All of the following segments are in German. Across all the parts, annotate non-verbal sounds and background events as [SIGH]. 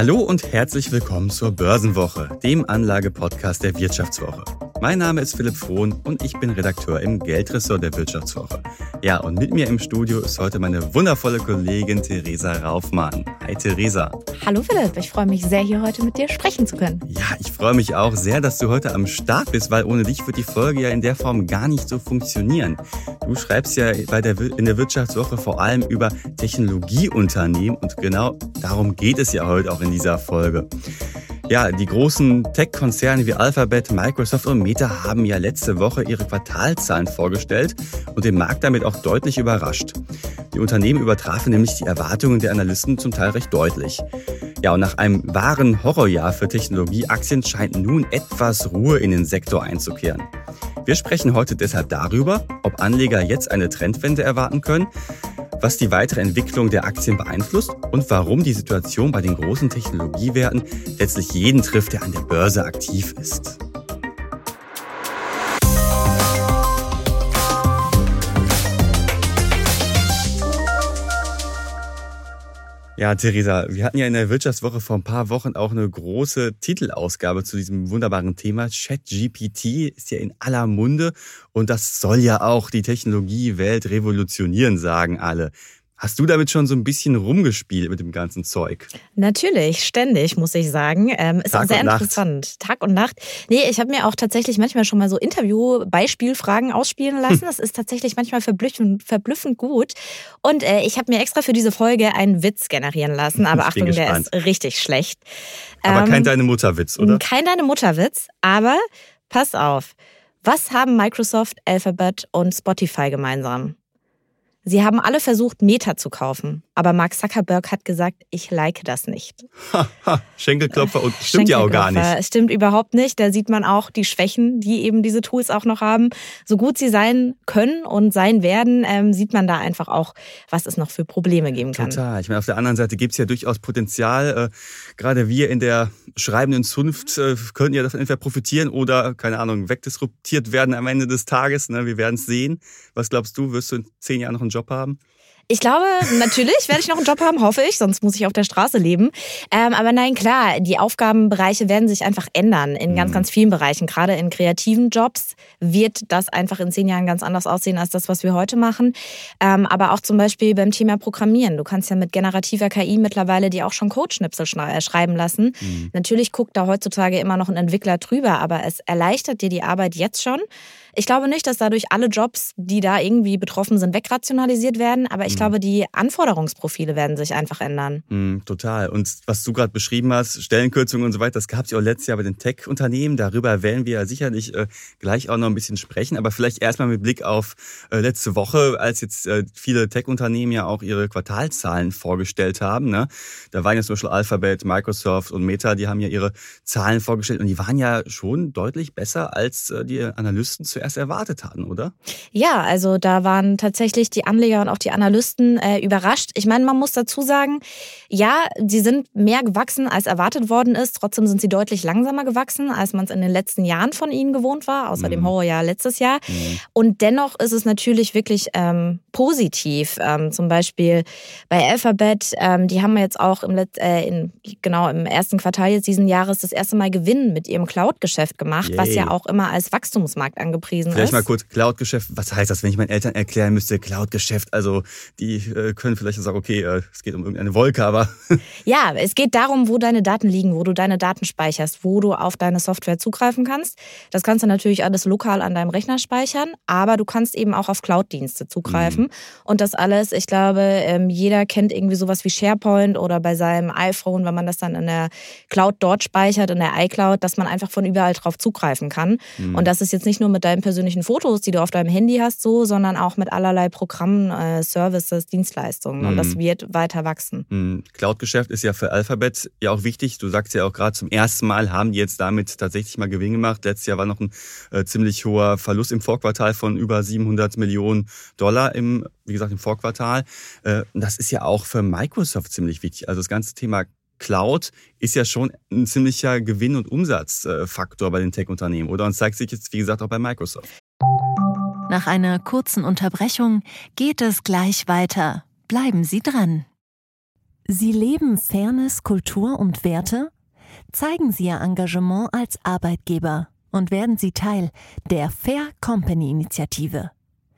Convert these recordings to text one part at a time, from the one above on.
Hallo und herzlich willkommen zur Börsenwoche, dem Anlagepodcast der Wirtschaftswoche. Mein Name ist Philipp Frohn und ich bin Redakteur im Geldressort der Wirtschaftswoche. Ja, und mit mir im Studio ist heute meine wundervolle Kollegin Theresa Raufmann. Hi Theresa. Hallo Philipp, ich freue mich sehr, hier heute mit dir sprechen zu können. Ja, ich freue mich auch sehr, dass du heute am Start bist, weil ohne dich wird die Folge ja in der Form gar nicht so funktionieren. Du schreibst ja bei der, in der Wirtschaftswoche vor allem über Technologieunternehmen und genau darum geht es ja heute auch in dieser Folge. Ja, die großen Tech-Konzerne wie Alphabet, Microsoft und Meta haben ja letzte Woche ihre Quartalzahlen vorgestellt und den Markt damit auch deutlich überrascht. Die Unternehmen übertrafen nämlich die Erwartungen der Analysten zum Teil recht deutlich. Ja, und nach einem wahren Horrorjahr für Technologieaktien scheint nun etwas Ruhe in den Sektor einzukehren. Wir sprechen heute deshalb darüber, ob Anleger jetzt eine Trendwende erwarten können, was die weitere Entwicklung der Aktien beeinflusst und warum die Situation bei den großen Technologiewerten letztlich jeden trifft, der an der Börse aktiv ist. Ja, Theresa, wir hatten ja in der Wirtschaftswoche vor ein paar Wochen auch eine große Titelausgabe zu diesem wunderbaren Thema. ChatGPT ist ja in aller Munde und das soll ja auch die Technologiewelt revolutionieren, sagen alle. Hast du damit schon so ein bisschen rumgespielt mit dem ganzen Zeug? Natürlich, ständig, muss ich sagen. Ähm, ist Tag auch sehr interessant. Tag und Nacht. Nee, ich habe mir auch tatsächlich manchmal schon mal so Interview-Beispielfragen ausspielen [LAUGHS] lassen. Das ist tatsächlich manchmal verblüffend, verblüffend gut. Und äh, ich habe mir extra für diese Folge einen Witz generieren lassen. [LAUGHS] Aber Achtung, der ist richtig schlecht. Aber ähm, kein Deine Mutterwitz, oder? Kein Deine Mutterwitz, aber pass auf. Was haben Microsoft, Alphabet und Spotify gemeinsam? Sie haben alle versucht, Meta zu kaufen, aber Mark Zuckerberg hat gesagt, ich like das nicht. Schenkelklopfer und stimmt ja auch gar nicht. Stimmt überhaupt nicht. Da sieht man auch die Schwächen, die eben diese Tools auch noch haben. So gut sie sein können und sein werden, ähm, sieht man da einfach auch, was es noch für Probleme geben kann. Total. Ich meine, auf der anderen Seite gibt es ja durchaus Potenzial. Äh, gerade wir in der schreibenden Zunft äh, könnten ja davon entweder profitieren oder, keine Ahnung, wegdisruptiert werden am Ende des Tages. Ne? Wir werden es sehen. Was glaubst du, wirst du in zehn Jahren noch ein einen Job haben? Ich glaube, natürlich werde ich noch einen Job haben, hoffe ich, sonst muss ich auf der Straße leben. Ähm, aber nein, klar, die Aufgabenbereiche werden sich einfach ändern in ganz, mhm. ganz vielen Bereichen. Gerade in kreativen Jobs wird das einfach in zehn Jahren ganz anders aussehen als das, was wir heute machen. Ähm, aber auch zum Beispiel beim Thema Programmieren. Du kannst ja mit generativer KI mittlerweile dir auch schon Codeschnipsel äh, schreiben lassen. Mhm. Natürlich guckt da heutzutage immer noch ein Entwickler drüber, aber es erleichtert dir die Arbeit jetzt schon. Ich glaube nicht, dass dadurch alle Jobs, die da irgendwie betroffen sind, wegrationalisiert werden, aber ich mhm. glaube, die Anforderungsprofile werden sich einfach ändern. Mhm, total. Und was du gerade beschrieben hast, Stellenkürzungen und so weiter, das gab es ja auch letztes Jahr bei den Tech-Unternehmen. Darüber werden wir ja sicherlich äh, gleich auch noch ein bisschen sprechen, aber vielleicht erstmal mit Blick auf äh, letzte Woche, als jetzt äh, viele Tech-Unternehmen ja auch ihre Quartalzahlen vorgestellt haben. Ne? Da waren ja zum Beispiel Alphabet, Microsoft und Meta, die haben ja ihre Zahlen vorgestellt und die waren ja schon deutlich besser als äh, die Analysten zu zuerst erwartet hatten, oder? Ja, also da waren tatsächlich die Anleger und auch die Analysten äh, überrascht. Ich meine, man muss dazu sagen, ja, sie sind mehr gewachsen, als erwartet worden ist. Trotzdem sind sie deutlich langsamer gewachsen, als man es in den letzten Jahren von ihnen gewohnt war, außer mhm. dem Horrorjahr letztes Jahr. Mhm. Und dennoch ist es natürlich wirklich ähm, positiv. Ähm, zum Beispiel bei Alphabet, ähm, die haben jetzt auch im, Let äh, in, genau im ersten Quartal jetzt diesen Jahres das erste Mal Gewinn mit ihrem Cloud-Geschäft gemacht, Yay. was ja auch immer als Wachstumsmarkt angepriesen angepriesen vielleicht ist. Vielleicht mal kurz Cloud-Geschäft. Was heißt das, wenn ich meinen Eltern erklären müsste, Cloud-Geschäft? Also die äh, können vielleicht sagen, okay, äh, es geht um irgendeine Wolke, aber... [LAUGHS] ja, es geht darum, wo deine Daten liegen, wo du deine Daten speicherst, wo du auf deine Software zugreifen kannst. Das kannst du natürlich alles lokal an deinem Rechner speichern, aber du kannst eben auch auf Cloud-Dienste zugreifen. Mhm. Und das alles, ich glaube, ähm, jeder kennt irgendwie sowas wie SharePoint oder bei seinem iPhone, wenn man das dann in der Cloud dort speichert, in der iCloud, dass man einfach von überall drauf zugreifen kann. Mhm. Und das ist jetzt nicht nur mit deinem deinen persönlichen Fotos, die du auf deinem Handy hast, so, sondern auch mit allerlei Programmen, äh, Services, Dienstleistungen. Mhm. Und das mhm. wird weiter wachsen. Mhm. Cloud-Geschäft ist ja für Alphabet ja auch wichtig. Du sagst ja auch gerade zum ersten Mal haben die jetzt damit tatsächlich mal Gewinn gemacht. Letztes Jahr war noch ein äh, ziemlich hoher Verlust im Vorquartal von über 700 Millionen Dollar im, wie gesagt, im Vorquartal. Äh, das ist ja auch für Microsoft ziemlich wichtig. Also das ganze Thema Cloud ist ja schon ein ziemlicher Gewinn- und Umsatzfaktor bei den Tech-Unternehmen, oder? Und zeigt sich jetzt, wie gesagt, auch bei Microsoft. Nach einer kurzen Unterbrechung geht es gleich weiter. Bleiben Sie dran. Sie leben Fairness, Kultur und Werte? Zeigen Sie Ihr Engagement als Arbeitgeber und werden Sie Teil der Fair Company Initiative.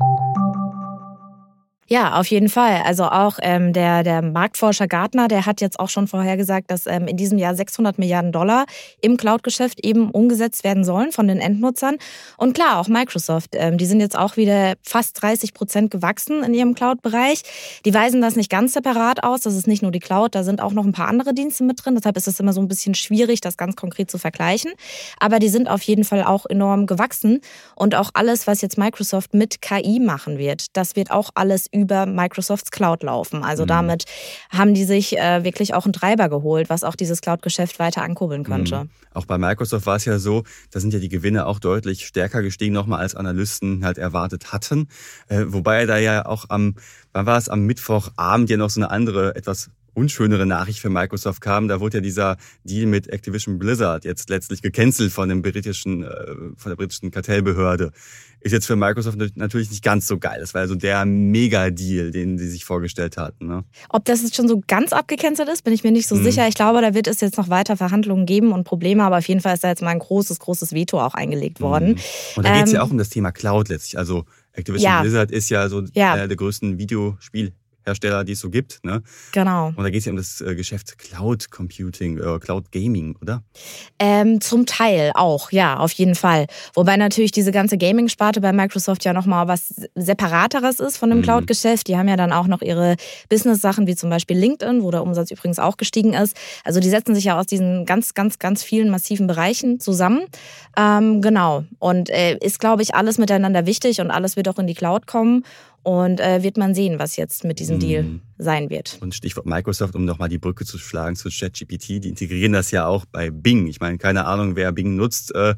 you Ja, auf jeden Fall. Also auch ähm, der, der Marktforscher Gartner, der hat jetzt auch schon vorhergesagt, dass ähm, in diesem Jahr 600 Milliarden Dollar im Cloud-Geschäft eben umgesetzt werden sollen von den Endnutzern. Und klar, auch Microsoft, ähm, die sind jetzt auch wieder fast 30 Prozent gewachsen in ihrem Cloud-Bereich. Die weisen das nicht ganz separat aus. Das ist nicht nur die Cloud, da sind auch noch ein paar andere Dienste mit drin. Deshalb ist es immer so ein bisschen schwierig, das ganz konkret zu vergleichen. Aber die sind auf jeden Fall auch enorm gewachsen. Und auch alles, was jetzt Microsoft mit KI machen wird, das wird auch alles über Microsofts Cloud laufen. Also mhm. damit haben die sich äh, wirklich auch einen Treiber geholt, was auch dieses Cloud-Geschäft weiter ankurbeln könnte. Mhm. Auch bei Microsoft war es ja so, da sind ja die Gewinne auch deutlich stärker gestiegen, nochmal als Analysten halt erwartet hatten. Äh, wobei da ja auch am, wann war es, am Mittwochabend ja noch so eine andere, etwas unschönere Nachricht für Microsoft kam. Da wurde ja dieser Deal mit Activision Blizzard jetzt letztlich gecancelt von dem britischen, äh, von der britischen Kartellbehörde. Ist jetzt für Microsoft natürlich nicht ganz so geil. Das war ja so der Mega-Deal, den sie sich vorgestellt hatten. Ne? Ob das jetzt schon so ganz abgecancelt ist, bin ich mir nicht so mhm. sicher. Ich glaube, da wird es jetzt noch weiter Verhandlungen geben und Probleme, aber auf jeden Fall ist da jetzt mal ein großes, großes Veto auch eingelegt worden. Mhm. Und da ähm, geht es ja auch um das Thema Cloud letztlich. Also Activision ja. Blizzard ist ja so ja. einer der größten Videospiel Hersteller, die es so gibt. Ne? Genau. Und da geht es ja um das äh, Geschäft Cloud Computing, äh, Cloud Gaming, oder? Ähm, zum Teil auch, ja, auf jeden Fall. Wobei natürlich diese ganze Gaming-Sparte bei Microsoft ja nochmal was Separateres ist von dem mhm. Cloud-Geschäft. Die haben ja dann auch noch ihre Business-Sachen, wie zum Beispiel LinkedIn, wo der Umsatz übrigens auch gestiegen ist. Also die setzen sich ja aus diesen ganz, ganz, ganz vielen massiven Bereichen zusammen. Ähm, genau. Und äh, ist, glaube ich, alles miteinander wichtig und alles wird auch in die Cloud kommen. Und äh, wird man sehen, was jetzt mit diesem Deal mhm. sein wird. Und Stichwort Microsoft, um nochmal die Brücke zu schlagen zu ChatGPT, die integrieren das ja auch bei Bing. Ich meine, keine Ahnung, wer Bing nutzt. Äh,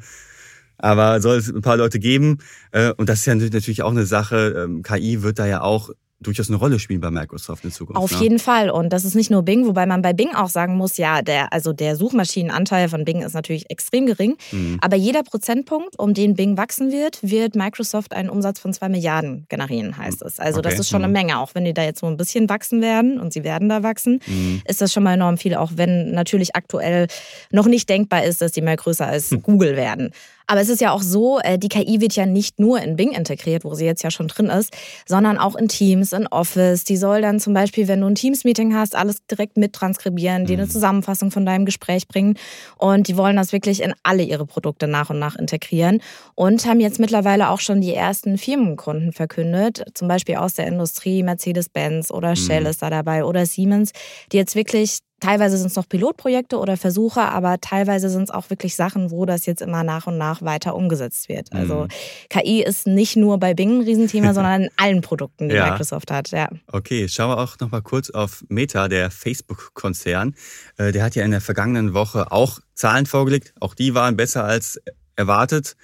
aber soll es ein paar Leute geben. Äh, und das ist ja natürlich auch eine Sache. Ähm, KI wird da ja auch durchaus eine Rolle spielen bei Microsoft in Zukunft. Auf ne? jeden Fall. Und das ist nicht nur Bing, wobei man bei Bing auch sagen muss, ja, der, also der Suchmaschinenanteil von Bing ist natürlich extrem gering. Mhm. Aber jeder Prozentpunkt, um den Bing wachsen wird, wird Microsoft einen Umsatz von zwei Milliarden generieren, heißt es. Also okay. das ist schon eine mhm. Menge. Auch wenn die da jetzt so ein bisschen wachsen werden und sie werden da wachsen, mhm. ist das schon mal enorm viel. Auch wenn natürlich aktuell noch nicht denkbar ist, dass die mal größer als hm. Google werden. Aber es ist ja auch so, äh, die KI wird ja nicht nur in Bing integriert, wo sie jetzt ja schon drin ist, sondern auch in Teams, in Office. Die soll dann zum Beispiel, wenn du ein Teams-Meeting hast, alles direkt mittranskribieren, mhm. dir eine mhm. Zusammenfassung von deinem Gespräch bringen. Und die wollen das wirklich in alle ihre Produkte nach und nach integrieren und haben jetzt mittlerweile auch schon die ersten Firmenkunden verkündet, zum Beispiel aus der Industrie, Mercedes-Benz oder Shell mhm. ist da dabei oder Siemens, die jetzt wirklich Teilweise sind es noch Pilotprojekte oder Versuche, aber teilweise sind es auch wirklich Sachen, wo das jetzt immer nach und nach weiter umgesetzt wird. Also mhm. KI ist nicht nur bei Bing ein Riesenthema, [LAUGHS] sondern in allen Produkten, die ja. Microsoft hat. Ja. Okay, schauen wir auch noch mal kurz auf Meta, der Facebook-Konzern. Äh, der hat ja in der vergangenen Woche auch Zahlen vorgelegt. Auch die waren besser als erwartet.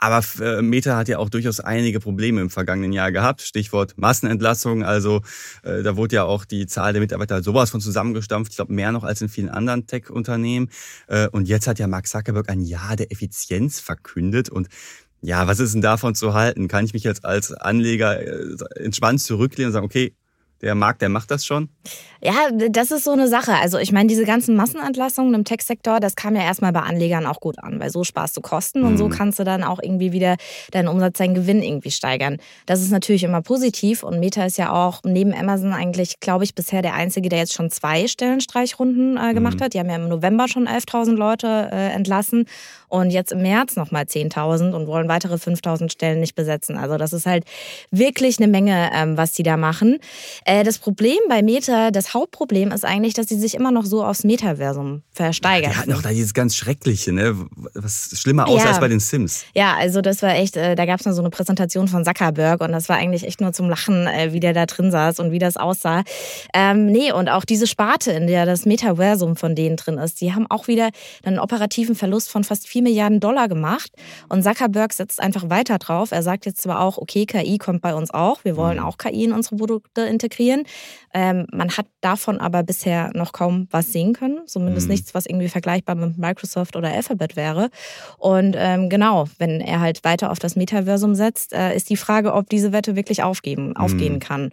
Aber äh, Meta hat ja auch durchaus einige Probleme im vergangenen Jahr gehabt. Stichwort Massenentlassung. Also äh, da wurde ja auch die Zahl der Mitarbeiter sowas von zusammengestampft. Ich glaube, mehr noch als in vielen anderen Tech-Unternehmen. Äh, und jetzt hat ja Mark Zuckerberg ein Jahr der Effizienz verkündet. Und ja, was ist denn davon zu halten? Kann ich mich jetzt als Anleger entspannt zurücklehnen und sagen, okay, der Markt, der macht das schon? Ja, das ist so eine Sache. Also ich meine, diese ganzen Massenentlassungen im Tech-Sektor, das kam ja erstmal bei Anlegern auch gut an, weil so sparst du Kosten mhm. und so mhm. kannst du dann auch irgendwie wieder deinen Umsatz, deinen Gewinn irgendwie steigern. Das ist natürlich immer positiv und Meta ist ja auch neben Amazon eigentlich, glaube ich, bisher der Einzige, der jetzt schon zwei Stellenstreichrunden äh, gemacht mhm. hat. Die haben ja im November schon 11.000 Leute äh, entlassen und jetzt im März nochmal 10.000 und wollen weitere 5.000 Stellen nicht besetzen. Also das ist halt wirklich eine Menge, ähm, was die da machen. Äh, das Problem bei Meta, das Hauptproblem ist eigentlich, dass sie sich immer noch so aufs Metaversum versteigern. Die hatten auch da dieses ganz Schreckliche, ne? was schlimmer aussah ja. als bei den Sims. Ja, also das war echt, äh, da gab es noch so eine Präsentation von Zuckerberg und das war eigentlich echt nur zum Lachen, äh, wie der da drin saß und wie das aussah. Ähm, nee, und auch diese Sparte, in der das Metaversum von denen drin ist, die haben auch wieder einen operativen Verlust von fast 4 Milliarden Dollar gemacht. Und Zuckerberg setzt einfach weiter drauf. Er sagt jetzt zwar auch, okay, KI kommt bei uns auch, wir wollen mhm. auch KI in unsere Produkte integrieren. Ähm, man hat davon aber bisher noch kaum was sehen können, zumindest mhm. nichts, was irgendwie vergleichbar mit Microsoft oder Alphabet wäre. Und ähm, genau, wenn er halt weiter auf das Metaversum setzt, äh, ist die Frage, ob diese Wette wirklich aufgeben, aufgehen mhm. kann.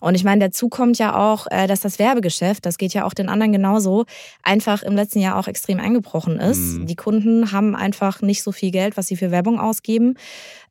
Und ich meine, dazu kommt ja auch, äh, dass das Werbegeschäft, das geht ja auch den anderen genauso, einfach im letzten Jahr auch extrem eingebrochen ist. Mhm. Die Kunden haben einfach nicht so viel Geld, was sie für Werbung ausgeben.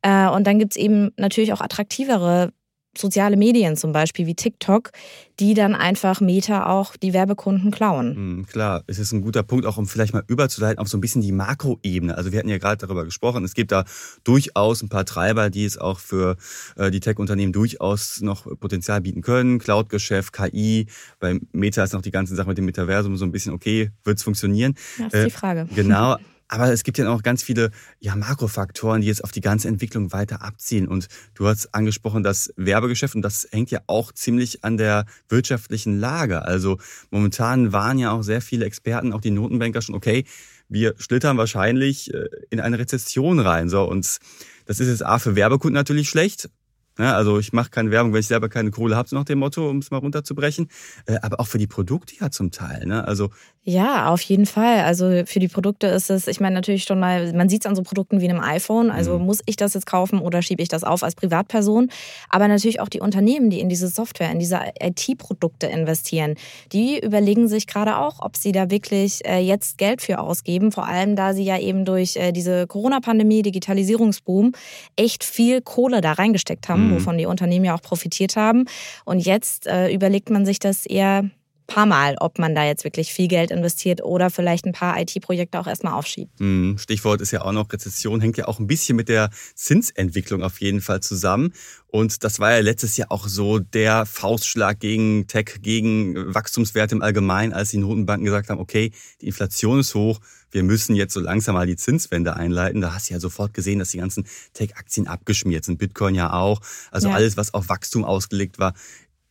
Äh, und dann gibt's eben natürlich auch attraktivere soziale Medien zum Beispiel wie TikTok, die dann einfach Meta auch die Werbekunden klauen. Mhm, klar, es ist ein guter Punkt, auch um vielleicht mal überzuleiten auf so ein bisschen die Makroebene. Also wir hatten ja gerade darüber gesprochen, es gibt da durchaus ein paar Treiber, die es auch für äh, die Tech-Unternehmen durchaus noch Potenzial bieten können. Cloud-Geschäft, KI, bei Meta ist noch die ganze Sache mit dem Metaversum so ein bisschen okay, wird es funktionieren? Das ist äh, die Frage. Genau. [LAUGHS] Aber es gibt ja auch ganz viele ja, Makrofaktoren, die jetzt auf die ganze Entwicklung weiter abziehen. Und du hast angesprochen, das Werbegeschäft, und das hängt ja auch ziemlich an der wirtschaftlichen Lage. Also momentan waren ja auch sehr viele Experten, auch die Notenbanker schon, okay, wir schlittern wahrscheinlich äh, in eine Rezession rein. So, und das ist jetzt A für Werbekunden natürlich schlecht, ja, also ich mache keine Werbung, wenn ich selber keine Kohle habe, so nach dem Motto, um es mal runterzubrechen. Äh, aber auch für die Produkte ja zum Teil. Ne? Also ja, auf jeden Fall. Also für die Produkte ist es, ich meine natürlich schon mal, man sieht es an so Produkten wie einem iPhone. Also mhm. muss ich das jetzt kaufen oder schiebe ich das auf als Privatperson? Aber natürlich auch die Unternehmen, die in diese Software, in diese IT-Produkte investieren, die überlegen sich gerade auch, ob sie da wirklich äh, jetzt Geld für ausgeben. Vor allem, da sie ja eben durch äh, diese Corona-Pandemie, Digitalisierungsboom echt viel Kohle da reingesteckt haben, mhm. Wovon die Unternehmen ja auch profitiert haben. Und jetzt äh, überlegt man sich das eher paar Mal, ob man da jetzt wirklich viel Geld investiert oder vielleicht ein paar IT-Projekte auch erstmal aufschiebt. Mhm. Stichwort ist ja auch noch Rezession, hängt ja auch ein bisschen mit der Zinsentwicklung auf jeden Fall zusammen. Und das war ja letztes Jahr auch so der Faustschlag gegen Tech, gegen Wachstumswerte im Allgemeinen, als die Notenbanken gesagt haben, okay, die Inflation ist hoch, wir müssen jetzt so langsam mal die Zinswende einleiten. Da hast du ja sofort gesehen, dass die ganzen Tech-Aktien abgeschmiert sind, Bitcoin ja auch. Also ja. alles, was auf Wachstum ausgelegt war,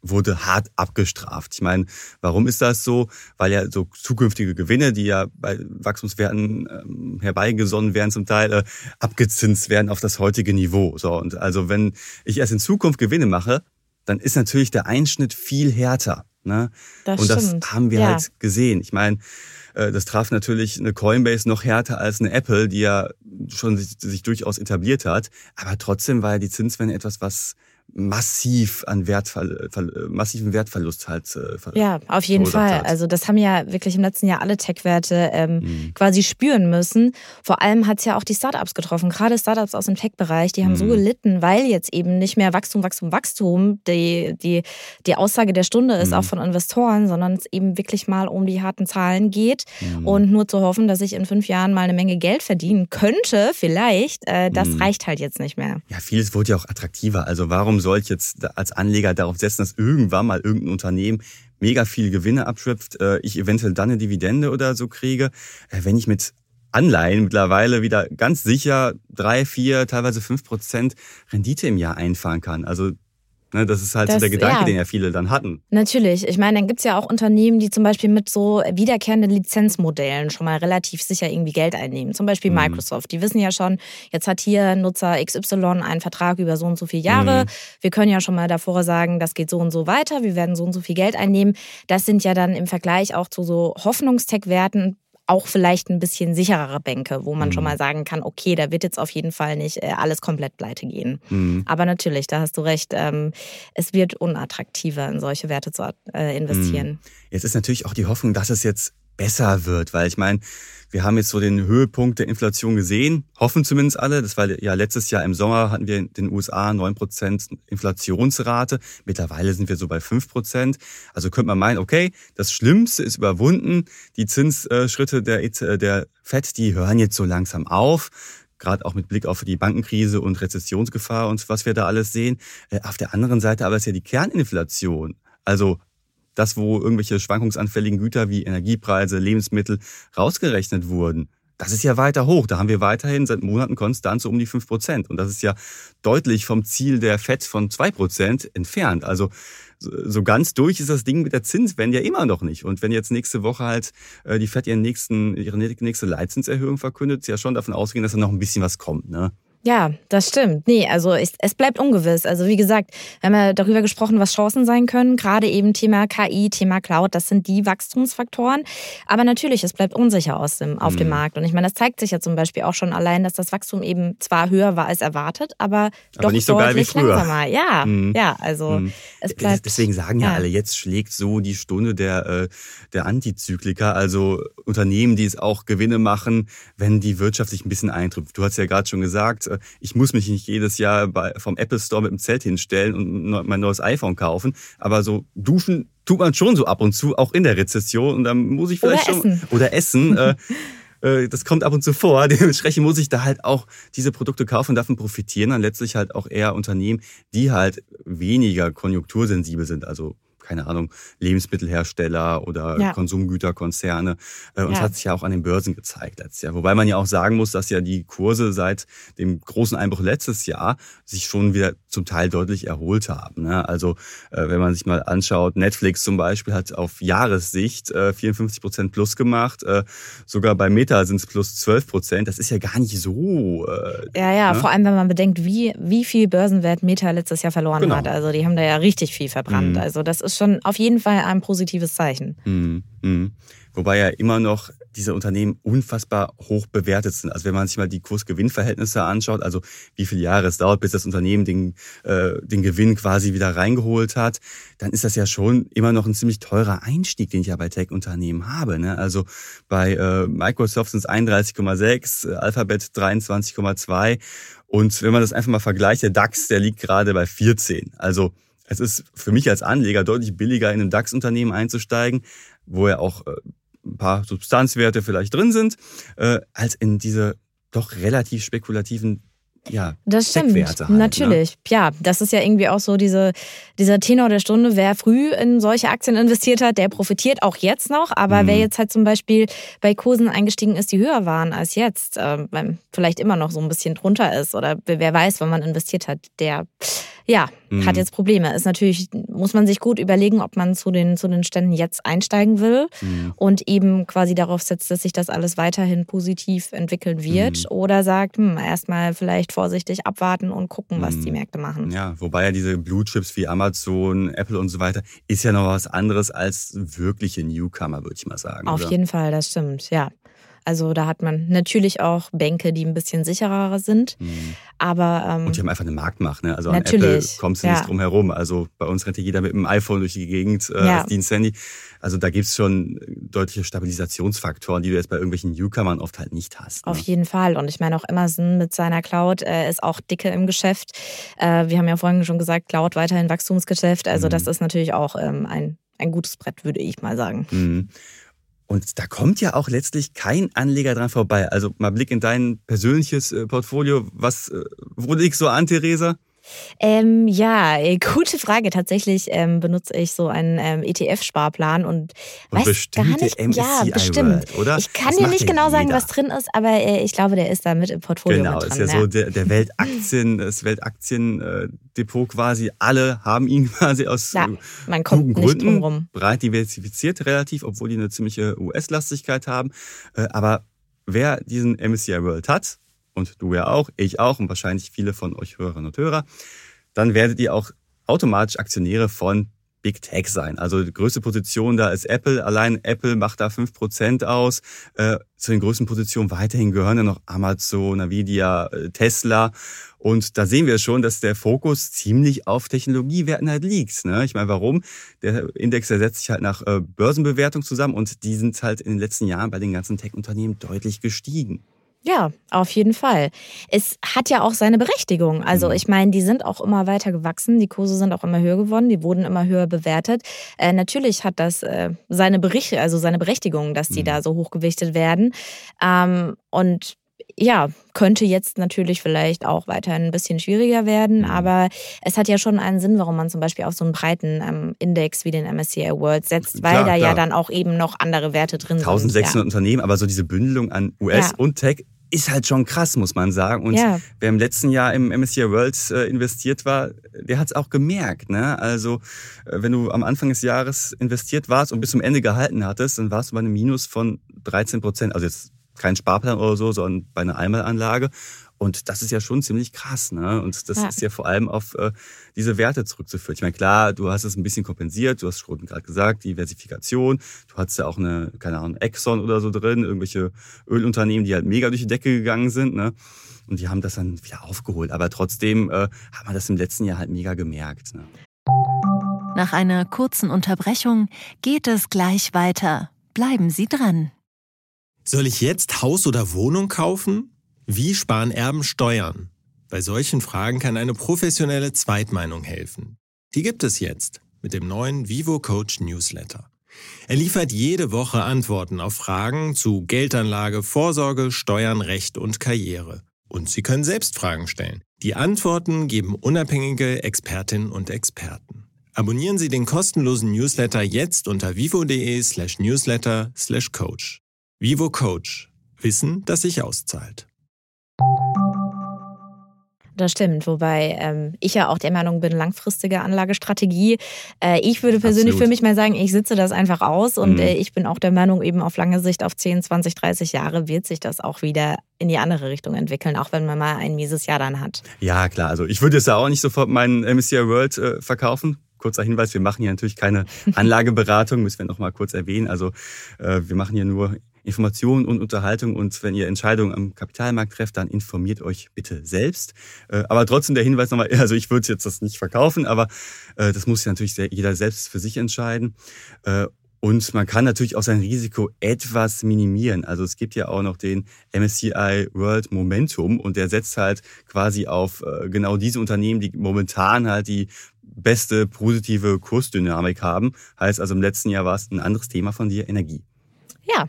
wurde hart abgestraft. Ich meine, warum ist das so? Weil ja so zukünftige Gewinne, die ja bei Wachstumswerten ähm, herbeigesonnen werden, zum Teil äh, abgezinst werden auf das heutige Niveau. So und also wenn ich erst in Zukunft Gewinne mache, dann ist natürlich der Einschnitt viel härter. Ne? Das und das stimmt. haben wir ja. halt gesehen. Ich meine, äh, das traf natürlich eine Coinbase noch härter als eine Apple, die ja schon sich, sich durchaus etabliert hat. Aber trotzdem war ja die Zinswende etwas, was massiv an Wertver massiven Wertverlust halt. Äh, ja, auf jeden Fall. Hat. Also das haben ja wirklich im letzten Jahr alle Tech-Werte ähm, mhm. quasi spüren müssen. Vor allem hat es ja auch die Startups getroffen. Gerade Startups aus dem Tech-Bereich, die haben mhm. so gelitten, weil jetzt eben nicht mehr Wachstum, Wachstum, Wachstum die, die, die Aussage der Stunde ist, mhm. auch von Investoren, sondern es eben wirklich mal um die harten Zahlen geht mhm. und nur zu hoffen, dass ich in fünf Jahren mal eine Menge Geld verdienen könnte, vielleicht, äh, das mhm. reicht halt jetzt nicht mehr. Ja, vieles wurde ja auch attraktiver. Also warum soll ich jetzt als Anleger darauf setzen, dass irgendwann mal irgendein Unternehmen mega viel Gewinne abschöpft, äh, ich eventuell dann eine Dividende oder so kriege, äh, wenn ich mit Anleihen mittlerweile wieder ganz sicher drei, vier, teilweise fünf Prozent Rendite im Jahr einfahren kann. Also Ne, das ist halt das, so der Gedanke, ja. den ja viele dann hatten. Natürlich. Ich meine, dann gibt es ja auch Unternehmen, die zum Beispiel mit so wiederkehrenden Lizenzmodellen schon mal relativ sicher irgendwie Geld einnehmen. Zum Beispiel mhm. Microsoft. Die wissen ja schon, jetzt hat hier Nutzer XY einen Vertrag über so und so viele Jahre. Mhm. Wir können ja schon mal davor sagen, das geht so und so weiter. Wir werden so und so viel Geld einnehmen. Das sind ja dann im Vergleich auch zu so Hoffnungstech-Werten auch vielleicht ein bisschen sicherere Bänke, wo man mhm. schon mal sagen kann, okay, da wird jetzt auf jeden Fall nicht äh, alles komplett pleite gehen. Mhm. Aber natürlich, da hast du recht, ähm, es wird unattraktiver, in solche Werte zu äh, investieren. Mhm. Jetzt ist natürlich auch die Hoffnung, dass es jetzt besser wird, weil ich meine, wir haben jetzt so den Höhepunkt der Inflation gesehen, hoffen zumindest alle. Das war ja letztes Jahr im Sommer hatten wir in den USA 9% Inflationsrate. Mittlerweile sind wir so bei 5%. Also könnte man meinen, okay, das Schlimmste ist überwunden. Die Zinsschritte der, e der FED, die hören jetzt so langsam auf gerade auch mit Blick auf die Bankenkrise und Rezessionsgefahr und was wir da alles sehen. Äh, auf der anderen Seite aber ist ja die Kerninflation Also das, wo irgendwelche schwankungsanfälligen Güter wie Energiepreise, Lebensmittel rausgerechnet wurden, das ist ja weiter hoch. Da haben wir weiterhin seit Monaten konstant so um die fünf Prozent. Und das ist ja deutlich vom Ziel der FED von zwei Prozent entfernt. Also so ganz durch ist das Ding mit der Zinswende ja immer noch nicht. Und wenn jetzt nächste Woche halt äh, die FED ihren nächsten, ihre nächste Leitzinserhöhung verkündet, ist ja schon davon ausgehen, dass da noch ein bisschen was kommt. Ne? Ja, das stimmt. Nee, also ich, es bleibt ungewiss. Also wie gesagt, wir haben ja darüber gesprochen, was Chancen sein können. Gerade eben Thema KI, Thema Cloud, das sind die Wachstumsfaktoren. Aber natürlich, es bleibt unsicher aus dem, auf mhm. dem Markt. Und ich meine, das zeigt sich ja zum Beispiel auch schon allein, dass das Wachstum eben zwar höher war als erwartet, aber, aber doch nicht so geil wie früher. langsamer. Ja, mhm. ja, also mhm. es bleibt. Deswegen sagen ja, ja, alle, jetzt schlägt so die Stunde der, äh, der Antizykliker, also Unternehmen, die es auch Gewinne machen, wenn die Wirtschaft sich ein bisschen eintrifft. Du hast ja gerade schon gesagt, ich muss mich nicht jedes Jahr bei, vom Apple Store mit dem Zelt hinstellen und mein neues iPhone kaufen. Aber so duschen tut man schon so ab und zu, auch in der Rezession. Und dann muss ich vielleicht oder schon. Essen. Oder essen. [LAUGHS] äh, äh, das kommt ab und zu vor. [LAUGHS] Dementsprechend muss ich da halt auch diese Produkte kaufen und davon profitieren. Dann letztlich halt auch eher Unternehmen, die halt weniger konjunktursensibel sind. Also keine Ahnung, Lebensmittelhersteller oder ja. Konsumgüterkonzerne. Äh, und es ja. hat sich ja auch an den Börsen gezeigt letztes Jahr. Wobei man ja auch sagen muss, dass ja die Kurse seit dem großen Einbruch letztes Jahr sich schon wieder zum Teil deutlich erholt haben. Ne? Also äh, wenn man sich mal anschaut, Netflix zum Beispiel hat auf Jahressicht 54 äh, Prozent plus gemacht. Sogar bei Meta sind es plus 12 Prozent. Das ist ja gar nicht so. Ja, ja, ne? vor allem wenn man bedenkt, wie, wie viel Börsenwert Meta letztes Jahr verloren genau. hat. Also die haben da ja richtig viel verbrannt. Mhm. Also das ist ist schon auf jeden Fall ein positives Zeichen. Mhm. Mhm. Wobei ja immer noch diese Unternehmen unfassbar hoch bewertet sind. Also wenn man sich mal die Kurs-Gewinn-Verhältnisse anschaut, also wie viele Jahre es dauert, bis das Unternehmen den, äh, den Gewinn quasi wieder reingeholt hat, dann ist das ja schon immer noch ein ziemlich teurer Einstieg, den ich ja bei Tech-Unternehmen habe. Ne? Also bei äh, Microsoft sind es 31,6, Alphabet 23,2 und wenn man das einfach mal vergleicht, der DAX, der liegt gerade bei 14. Also es ist für mich als Anleger deutlich billiger, in ein DAX-Unternehmen einzusteigen, wo ja auch äh, ein paar Substanzwerte vielleicht drin sind, äh, als in diese doch relativ spekulativen ja, das stimmt. Halt, ne? Natürlich. Ne? Ja, das ist ja irgendwie auch so diese, dieser Tenor der Stunde. Wer früh in solche Aktien investiert hat, der profitiert auch jetzt noch. Aber mhm. wer jetzt halt zum Beispiel bei Kursen eingestiegen ist, die höher waren als jetzt, äh, vielleicht immer noch so ein bisschen drunter ist oder wer weiß, wann man investiert hat, der ja, mhm. hat jetzt Probleme. Ist natürlich, muss man sich gut überlegen, ob man zu den, zu den Ständen jetzt einsteigen will mhm. und eben quasi darauf setzt, dass sich das alles weiterhin positiv entwickeln wird mhm. oder sagt, hm, erstmal vielleicht vorsichtig abwarten und gucken, was die mhm. Märkte machen. Ja, wobei ja diese Blue Chips wie Amazon, Apple und so weiter, ist ja noch was anderes als wirkliche Newcomer, würde ich mal sagen. Auf oder? jeden Fall, das stimmt, ja. Also da hat man natürlich auch Bänke, die ein bisschen sicherer sind. Mhm. Aber, ähm, und die haben einfach eine Marktmacht. Ne? Also natürlich, an Apple kommst du ja. nicht drum herum. Also bei uns rennt ja jeder mit einem iPhone durch die Gegend äh, ja. als Diensthandy. Also da gibt's schon deutliche Stabilisationsfaktoren, die du jetzt bei irgendwelchen Newcomern oft halt nicht hast. Ne? Auf jeden Fall. Und ich meine auch Amazon mit seiner Cloud äh, ist auch dicke im Geschäft. Äh, wir haben ja vorhin schon gesagt, Cloud weiterhin Wachstumsgeschäft. Also mhm. das ist natürlich auch ähm, ein, ein gutes Brett, würde ich mal sagen. Mhm. Und da kommt ja auch letztlich kein Anleger dran vorbei. Also mal Blick in dein persönliches äh, Portfolio. Was, äh, wo liegst du an, Theresa? Ähm, ja, äh, gute Frage. Tatsächlich ähm, benutze ich so einen ähm, ETF-Sparplan und, und weiß gar nicht. MSCI ja, bestimmt. World, oder? Ich kann dir nicht genau sagen, jeder. was drin ist, aber äh, ich glaube, der ist da mit im Portfolio. Genau, dran, ist ja, ja, so der, der Weltaktien, das Weltaktiendepot quasi. Alle haben ihn [LAUGHS] quasi aus ja, man kommt guten nicht Gründen rum. breit diversifiziert relativ, obwohl die eine ziemliche US-Lastigkeit haben. Äh, aber wer diesen MSCI World hat, und du ja auch, ich auch und wahrscheinlich viele von euch Hörerinnen und Hörer, dann werdet ihr auch automatisch Aktionäre von Big Tech sein. Also die größte Position da ist Apple. Allein Apple macht da fünf Prozent aus. Äh, zu den größten Positionen weiterhin gehören ja noch Amazon, Nvidia, äh, Tesla. Und da sehen wir schon, dass der Fokus ziemlich auf Technologiewerten halt liegt. Ne? Ich meine, warum? Der Index, der setzt sich halt nach äh, Börsenbewertung zusammen und die sind halt in den letzten Jahren bei den ganzen Tech-Unternehmen deutlich gestiegen. Ja, auf jeden Fall. Es hat ja auch seine Berechtigung. Also mhm. ich meine, die sind auch immer weiter gewachsen, die Kurse sind auch immer höher geworden, die wurden immer höher bewertet. Äh, natürlich hat das äh, seine Berichte, also seine Berechtigung, dass die mhm. da so hochgewichtet werden. Ähm, und ja, könnte jetzt natürlich vielleicht auch weiterhin ein bisschen schwieriger werden, mhm. aber es hat ja schon einen Sinn, warum man zum Beispiel auf so einen breiten ähm, Index wie den MSCI World setzt, weil klar, da klar. ja dann auch eben noch andere Werte drin 1600 sind. 1600 ja. Unternehmen, aber so diese Bündelung an US ja. und Tech ist halt schon krass, muss man sagen. Und ja. wer im letzten Jahr im MSCI World äh, investiert war, der hat es auch gemerkt. Ne? Also äh, wenn du am Anfang des Jahres investiert warst und bis zum Ende gehalten hattest, dann warst du bei einem Minus von 13 Prozent. Also jetzt kein Sparplan oder so, sondern bei einer Einmalanlage. Und das ist ja schon ziemlich krass. Ne? Und das ja. ist ja vor allem auf äh, diese Werte zurückzuführen. Ich meine, klar, du hast es ein bisschen kompensiert. Du hast schon gerade gesagt, Diversifikation. Du hattest ja auch eine, keine Ahnung, Exxon oder so drin, irgendwelche Ölunternehmen, die halt mega durch die Decke gegangen sind. Ne? Und die haben das dann wieder aufgeholt. Aber trotzdem äh, hat man das im letzten Jahr halt mega gemerkt. Ne? Nach einer kurzen Unterbrechung geht es gleich weiter. Bleiben Sie dran. Soll ich jetzt Haus oder Wohnung kaufen? Wie sparen Erben Steuern? Bei solchen Fragen kann eine professionelle Zweitmeinung helfen. Die gibt es jetzt mit dem neuen Vivo Coach Newsletter. Er liefert jede Woche Antworten auf Fragen zu Geldanlage, Vorsorge, Steuern, Recht und Karriere. Und Sie können selbst Fragen stellen. Die Antworten geben unabhängige Expertinnen und Experten. Abonnieren Sie den kostenlosen Newsletter jetzt unter vivo.de slash newsletter slash coach. Vivo Coach. Wissen, das sich auszahlt. Das stimmt, wobei ähm, ich ja auch der Meinung bin, langfristige Anlagestrategie. Äh, ich würde persönlich Absolut. für mich mal sagen, ich sitze das einfach aus und mhm. äh, ich bin auch der Meinung, eben auf lange Sicht, auf 10, 20, 30 Jahre wird sich das auch wieder in die andere Richtung entwickeln, auch wenn man mal ein mieses Jahr dann hat. Ja, klar. Also ich würde jetzt ja auch nicht sofort meinen MSCI World äh, verkaufen kurzer Hinweis, wir machen hier natürlich keine [LAUGHS] Anlageberatung, müssen wir noch mal kurz erwähnen. Also äh, wir machen hier nur Information und Unterhaltung und wenn ihr Entscheidungen am Kapitalmarkt trefft, dann informiert euch bitte selbst. Äh, aber trotzdem der Hinweis nochmal, [LAUGHS] also ich würde jetzt das nicht verkaufen, aber äh, das muss ja natürlich jeder selbst für sich entscheiden. Äh, und man kann natürlich auch sein Risiko etwas minimieren. Also es gibt ja auch noch den MSCI World Momentum und der setzt halt quasi auf genau diese Unternehmen, die momentan halt die beste positive Kursdynamik haben. Heißt also im letzten Jahr war es ein anderes Thema von dir, Energie. Ja,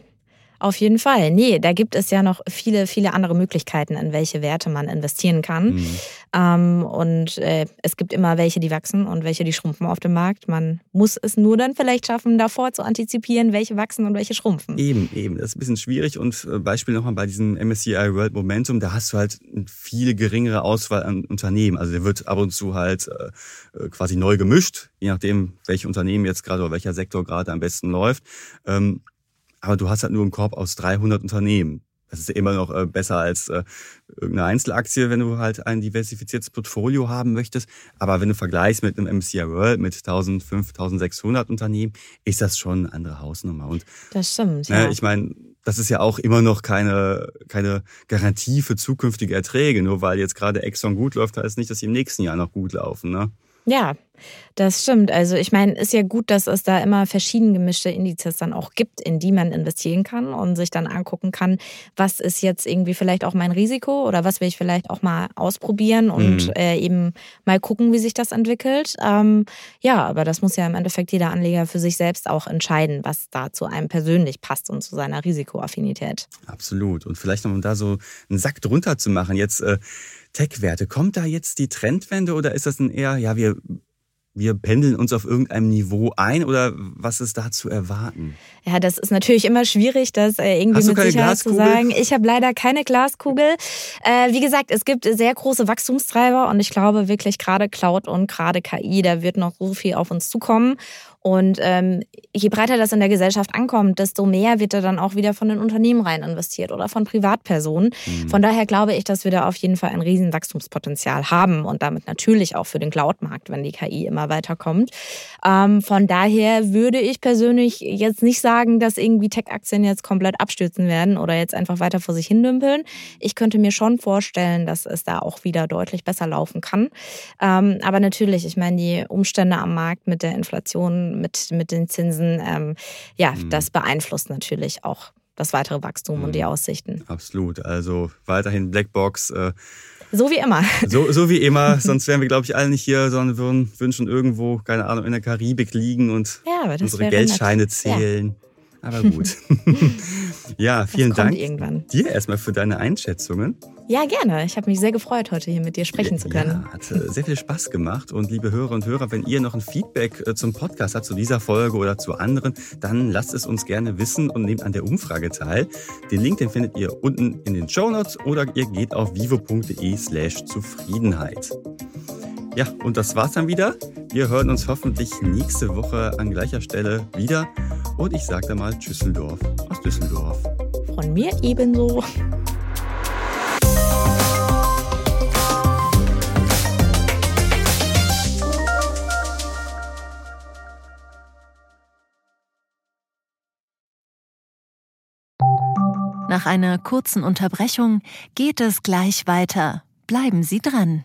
auf jeden Fall. Nee, da gibt es ja noch viele, viele andere Möglichkeiten, in welche Werte man investieren kann. Mhm. Ähm, und äh, es gibt immer welche, die wachsen und welche, die schrumpfen auf dem Markt. Man muss es nur dann vielleicht schaffen, davor zu antizipieren, welche wachsen und welche schrumpfen. Eben, eben. Das ist ein bisschen schwierig. Und äh, Beispiel nochmal bei diesem MSCI World Momentum, da hast du halt eine viel geringere Auswahl an Unternehmen. Also der wird ab und zu halt äh, äh, quasi neu gemischt, je nachdem, welche Unternehmen jetzt gerade oder welcher Sektor gerade am besten läuft. Ähm, aber du hast halt nur einen Korb aus 300 Unternehmen. Das ist immer noch äh, besser als äh, irgendeine Einzelaktie, wenn du halt ein diversifiziertes Portfolio haben möchtest. Aber wenn du vergleichst mit einem MCI World mit 1500, 1600 Unternehmen, ist das schon eine andere Hausnummer. Und, das stimmt, ne, ja. Ich meine, das ist ja auch immer noch keine, keine Garantie für zukünftige Erträge. Nur weil jetzt gerade Exxon gut läuft, heißt nicht, dass sie im nächsten Jahr noch gut laufen. Ne? Ja, das stimmt. Also ich meine, ist ja gut, dass es da immer verschieden gemischte Indizes dann auch gibt, in die man investieren kann und sich dann angucken kann, was ist jetzt irgendwie vielleicht auch mein Risiko oder was will ich vielleicht auch mal ausprobieren und mhm. äh, eben mal gucken, wie sich das entwickelt. Ähm, ja, aber das muss ja im Endeffekt jeder Anleger für sich selbst auch entscheiden, was da zu einem persönlich passt und zu seiner Risikoaffinität. Absolut. Und vielleicht noch um da so einen Sack drunter zu machen. Jetzt äh, Tech-Werte. Kommt da jetzt die Trendwende oder ist das ein eher, ja, wir, wir pendeln uns auf irgendeinem Niveau ein oder was ist da zu erwarten? Ja, das ist natürlich immer schwierig, das äh, irgendwie mit Sicherheit Glaskugel? zu sagen. Ich habe leider keine Glaskugel. Äh, wie gesagt, es gibt sehr große Wachstumstreiber und ich glaube wirklich gerade Cloud und gerade KI, da wird noch so viel auf uns zukommen. Und ähm, je breiter das in der Gesellschaft ankommt, desto mehr wird da dann auch wieder von den Unternehmen rein investiert oder von Privatpersonen. Mhm. Von daher glaube ich, dass wir da auf jeden Fall ein riesen Wachstumspotenzial haben und damit natürlich auch für den Cloud-Markt, wenn die KI immer weiterkommt. Ähm, von daher würde ich persönlich jetzt nicht sagen, dass irgendwie Tech-Aktien jetzt komplett abstürzen werden oder jetzt einfach weiter vor sich hin dümpeln. Ich könnte mir schon vorstellen, dass es da auch wieder deutlich besser laufen kann. Ähm, aber natürlich, ich meine, die Umstände am Markt mit der Inflation mit, mit den Zinsen, ähm, ja, mhm. das beeinflusst natürlich auch das weitere Wachstum mhm. und die mhm. Aussichten. Absolut. Also weiterhin Blackbox. Äh, so wie immer. So, so wie immer. Sonst wären wir, glaube ich, alle nicht hier, sondern würden, würden schon irgendwo, keine Ahnung, in der Karibik liegen und ja, unsere Geldscheine nett. zählen. Ja. Aber gut. [LAUGHS] ja, vielen das Dank irgendwann. dir erstmal für deine Einschätzungen. Ja, gerne. Ich habe mich sehr gefreut, heute hier mit dir sprechen zu können. Ja, hat äh, sehr viel Spaß gemacht. Und liebe Hörer und Hörer, wenn ihr noch ein Feedback äh, zum Podcast habt, zu dieser Folge oder zu anderen, dann lasst es uns gerne wissen und nehmt an der Umfrage teil. Den Link, den findet ihr unten in den Show Notes oder ihr geht auf vivo.de slash Zufriedenheit. Ja, und das war's dann wieder. Wir hören uns hoffentlich nächste Woche an gleicher Stelle wieder. Und ich sage dann mal Tschüsseldorf aus Düsseldorf. Von mir ebenso. Nach einer kurzen Unterbrechung geht es gleich weiter. Bleiben Sie dran.